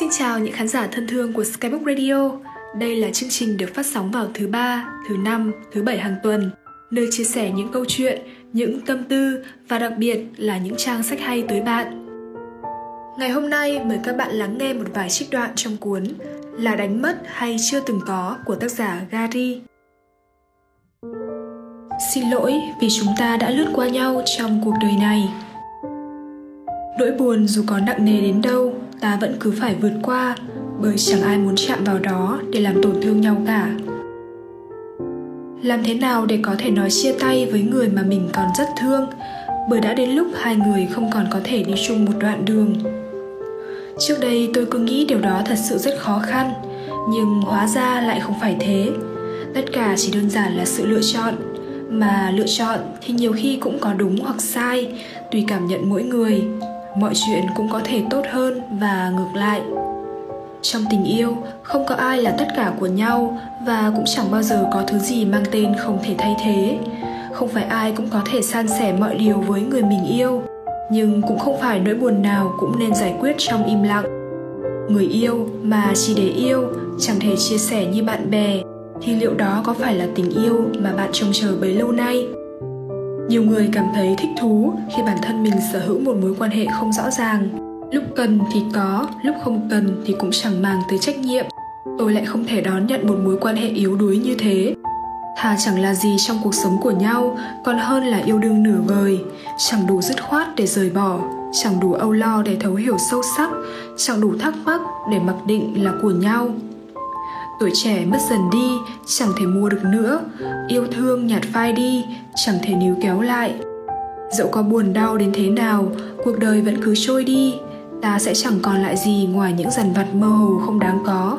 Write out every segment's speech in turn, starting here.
Xin chào những khán giả thân thương của Skybook Radio. Đây là chương trình được phát sóng vào thứ ba, thứ năm, thứ bảy hàng tuần, nơi chia sẻ những câu chuyện, những tâm tư và đặc biệt là những trang sách hay tới bạn. Ngày hôm nay mời các bạn lắng nghe một vài trích đoạn trong cuốn Là đánh mất hay chưa từng có của tác giả Gary. Xin lỗi vì chúng ta đã lướt qua nhau trong cuộc đời này. Nỗi buồn dù có nặng nề đến đâu ta vẫn cứ phải vượt qua, bởi chẳng ai muốn chạm vào đó để làm tổn thương nhau cả. Làm thế nào để có thể nói chia tay với người mà mình còn rất thương, bởi đã đến lúc hai người không còn có thể đi chung một đoạn đường. Trước đây tôi cứ nghĩ điều đó thật sự rất khó khăn, nhưng hóa ra lại không phải thế. Tất cả chỉ đơn giản là sự lựa chọn, mà lựa chọn thì nhiều khi cũng có đúng hoặc sai, tùy cảm nhận mỗi người mọi chuyện cũng có thể tốt hơn và ngược lại. Trong tình yêu, không có ai là tất cả của nhau và cũng chẳng bao giờ có thứ gì mang tên không thể thay thế. Không phải ai cũng có thể san sẻ mọi điều với người mình yêu, nhưng cũng không phải nỗi buồn nào cũng nên giải quyết trong im lặng. Người yêu mà chỉ để yêu, chẳng thể chia sẻ như bạn bè, thì liệu đó có phải là tình yêu mà bạn trông chờ bấy lâu nay? Nhiều người cảm thấy thích thú khi bản thân mình sở hữu một mối quan hệ không rõ ràng. Lúc cần thì có, lúc không cần thì cũng chẳng màng tới trách nhiệm. Tôi lại không thể đón nhận một mối quan hệ yếu đuối như thế. Thà chẳng là gì trong cuộc sống của nhau, còn hơn là yêu đương nửa vời. Chẳng đủ dứt khoát để rời bỏ, chẳng đủ âu lo để thấu hiểu sâu sắc, chẳng đủ thắc mắc để mặc định là của nhau tuổi trẻ mất dần đi, chẳng thể mua được nữa. Yêu thương nhạt phai đi, chẳng thể níu kéo lại. Dẫu có buồn đau đến thế nào, cuộc đời vẫn cứ trôi đi. Ta sẽ chẳng còn lại gì ngoài những dằn vặt mơ hồ không đáng có.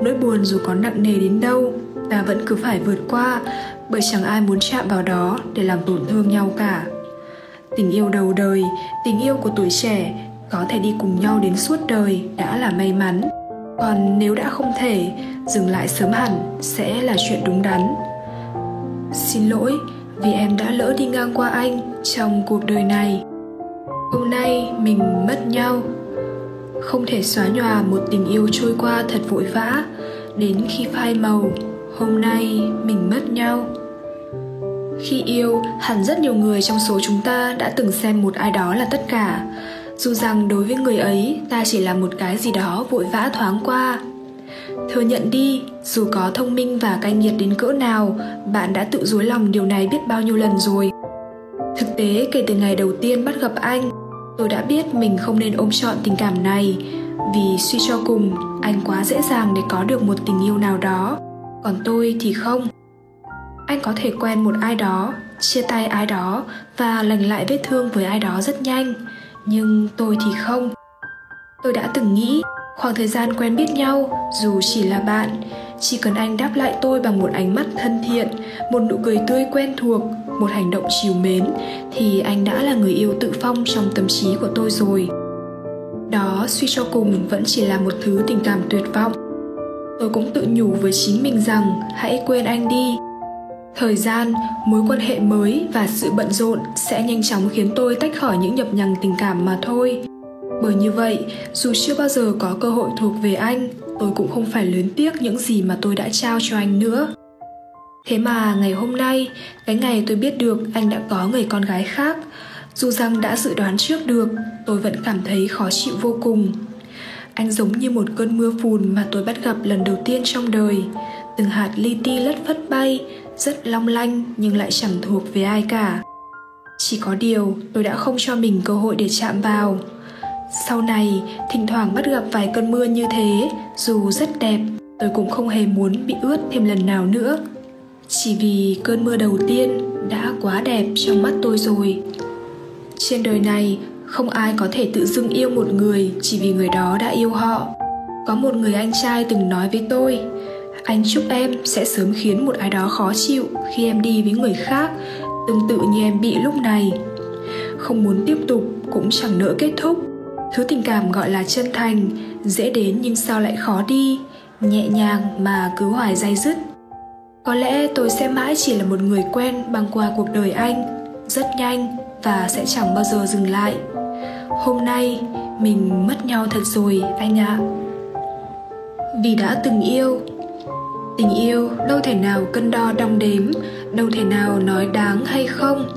Nỗi buồn dù có nặng nề đến đâu, ta vẫn cứ phải vượt qua, bởi chẳng ai muốn chạm vào đó để làm tổn thương nhau cả. Tình yêu đầu đời, tình yêu của tuổi trẻ, có thể đi cùng nhau đến suốt đời đã là may mắn còn nếu đã không thể, dừng lại sớm hẳn sẽ là chuyện đúng đắn. Xin lỗi vì em đã lỡ đi ngang qua anh trong cuộc đời này. Hôm nay mình mất nhau. Không thể xóa nhòa một tình yêu trôi qua thật vội vã đến khi phai màu. Hôm nay mình mất nhau. Khi yêu hẳn rất nhiều người trong số chúng ta đã từng xem một ai đó là tất cả dù rằng đối với người ấy, ta chỉ là một cái gì đó vội vã thoáng qua. Thừa nhận đi, dù có thông minh và cay nghiệt đến cỡ nào, bạn đã tự dối lòng điều này biết bao nhiêu lần rồi. Thực tế, kể từ ngày đầu tiên bắt gặp anh, tôi đã biết mình không nên ôm trọn tình cảm này, vì suy cho cùng, anh quá dễ dàng để có được một tình yêu nào đó. Còn tôi thì không. Anh có thể quen một ai đó, chia tay ai đó và lành lại vết thương với ai đó rất nhanh nhưng tôi thì không. Tôi đã từng nghĩ, khoảng thời gian quen biết nhau, dù chỉ là bạn, chỉ cần anh đáp lại tôi bằng một ánh mắt thân thiện, một nụ cười tươi quen thuộc, một hành động chiều mến, thì anh đã là người yêu tự phong trong tâm trí của tôi rồi. Đó, suy cho cùng, vẫn chỉ là một thứ tình cảm tuyệt vọng. Tôi cũng tự nhủ với chính mình rằng, hãy quên anh đi thời gian, mối quan hệ mới và sự bận rộn sẽ nhanh chóng khiến tôi tách khỏi những nhập nhằng tình cảm mà thôi. Bởi như vậy, dù chưa bao giờ có cơ hội thuộc về anh, tôi cũng không phải lớn tiếc những gì mà tôi đã trao cho anh nữa. Thế mà ngày hôm nay, cái ngày tôi biết được anh đã có người con gái khác, dù rằng đã dự đoán trước được, tôi vẫn cảm thấy khó chịu vô cùng. Anh giống như một cơn mưa phùn mà tôi bắt gặp lần đầu tiên trong đời, từng hạt li ti lất phất bay rất long lanh nhưng lại chẳng thuộc về ai cả. Chỉ có điều tôi đã không cho mình cơ hội để chạm vào. Sau này, thỉnh thoảng bắt gặp vài cơn mưa như thế, dù rất đẹp, tôi cũng không hề muốn bị ướt thêm lần nào nữa. Chỉ vì cơn mưa đầu tiên đã quá đẹp trong mắt tôi rồi. Trên đời này, không ai có thể tự dưng yêu một người chỉ vì người đó đã yêu họ. Có một người anh trai từng nói với tôi anh chúc em sẽ sớm khiến một ai đó khó chịu khi em đi với người khác, tương tự như em bị lúc này. Không muốn tiếp tục cũng chẳng nỡ kết thúc. Thứ tình cảm gọi là chân thành, dễ đến nhưng sao lại khó đi, nhẹ nhàng mà cứ hoài dai dứt. Có lẽ tôi sẽ mãi chỉ là một người quen băng qua cuộc đời anh, rất nhanh và sẽ chẳng bao giờ dừng lại. Hôm nay mình mất nhau thật rồi anh ạ. À. vì đã từng yêu tình yêu đâu thể nào cân đo đong đếm, đâu thể nào nói đáng hay không.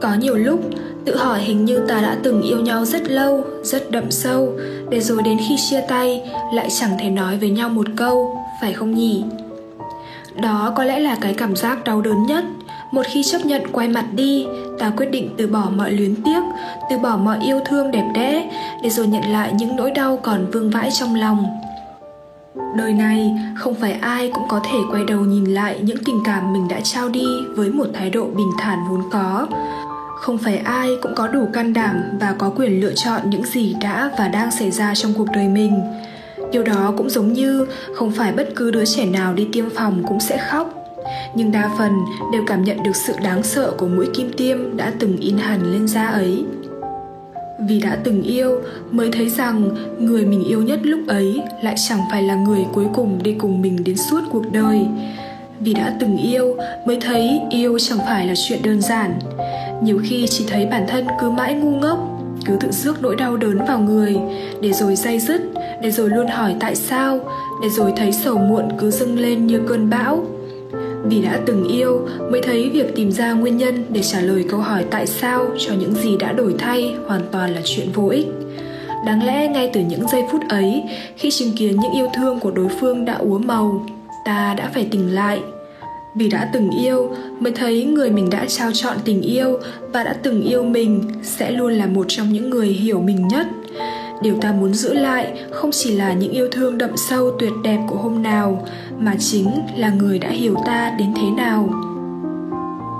Có nhiều lúc, tự hỏi hình như ta đã từng yêu nhau rất lâu, rất đậm sâu, để rồi đến khi chia tay, lại chẳng thể nói với nhau một câu, phải không nhỉ? Đó có lẽ là cái cảm giác đau đớn nhất. Một khi chấp nhận quay mặt đi, ta quyết định từ bỏ mọi luyến tiếc, từ bỏ mọi yêu thương đẹp đẽ, để rồi nhận lại những nỗi đau còn vương vãi trong lòng đời này, không phải ai cũng có thể quay đầu nhìn lại những tình cảm mình đã trao đi với một thái độ bình thản vốn có. Không phải ai cũng có đủ can đảm và có quyền lựa chọn những gì đã và đang xảy ra trong cuộc đời mình. Điều đó cũng giống như không phải bất cứ đứa trẻ nào đi tiêm phòng cũng sẽ khóc. Nhưng đa phần đều cảm nhận được sự đáng sợ của mũi kim tiêm đã từng in hẳn lên da ấy vì đã từng yêu mới thấy rằng người mình yêu nhất lúc ấy lại chẳng phải là người cuối cùng đi cùng mình đến suốt cuộc đời. Vì đã từng yêu mới thấy yêu chẳng phải là chuyện đơn giản. Nhiều khi chỉ thấy bản thân cứ mãi ngu ngốc, cứ tự rước nỗi đau đớn vào người, để rồi day dứt, để rồi luôn hỏi tại sao, để rồi thấy sầu muộn cứ dâng lên như cơn bão vì đã từng yêu, mới thấy việc tìm ra nguyên nhân để trả lời câu hỏi tại sao cho những gì đã đổi thay hoàn toàn là chuyện vô ích. Đáng lẽ ngay từ những giây phút ấy, khi chứng kiến những yêu thương của đối phương đã úa màu, ta đã phải tỉnh lại. Vì đã từng yêu, mới thấy người mình đã trao chọn tình yêu và đã từng yêu mình sẽ luôn là một trong những người hiểu mình nhất điều ta muốn giữ lại không chỉ là những yêu thương đậm sâu tuyệt đẹp của hôm nào, mà chính là người đã hiểu ta đến thế nào.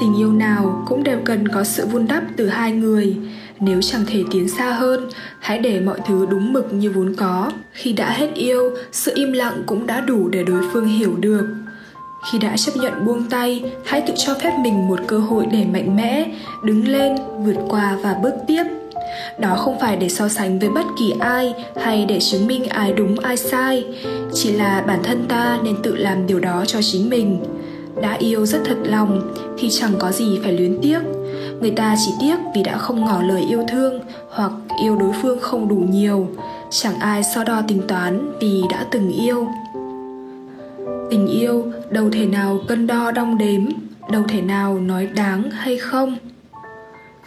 Tình yêu nào cũng đều cần có sự vun đắp từ hai người. Nếu chẳng thể tiến xa hơn, hãy để mọi thứ đúng mực như vốn có. Khi đã hết yêu, sự im lặng cũng đã đủ để đối phương hiểu được. Khi đã chấp nhận buông tay, hãy tự cho phép mình một cơ hội để mạnh mẽ, đứng lên, vượt qua và bước tiếp đó không phải để so sánh với bất kỳ ai hay để chứng minh ai đúng, ai sai. Chỉ là bản thân ta nên tự làm điều đó cho chính mình. Đã yêu rất thật lòng thì chẳng có gì phải luyến tiếc. Người ta chỉ tiếc vì đã không ngỏ lời yêu thương hoặc yêu đối phương không đủ nhiều. Chẳng ai so đo tính toán vì đã từng yêu. Tình yêu đâu thể nào cân đo đong đếm, đâu thể nào nói đáng hay không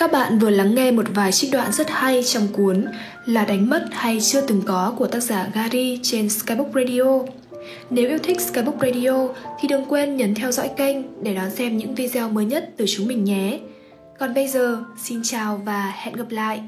các bạn vừa lắng nghe một vài trích đoạn rất hay trong cuốn là đánh mất hay chưa từng có của tác giả Gary trên Skybook Radio. Nếu yêu thích Skybook Radio thì đừng quên nhấn theo dõi kênh để đón xem những video mới nhất từ chúng mình nhé. Còn bây giờ, xin chào và hẹn gặp lại!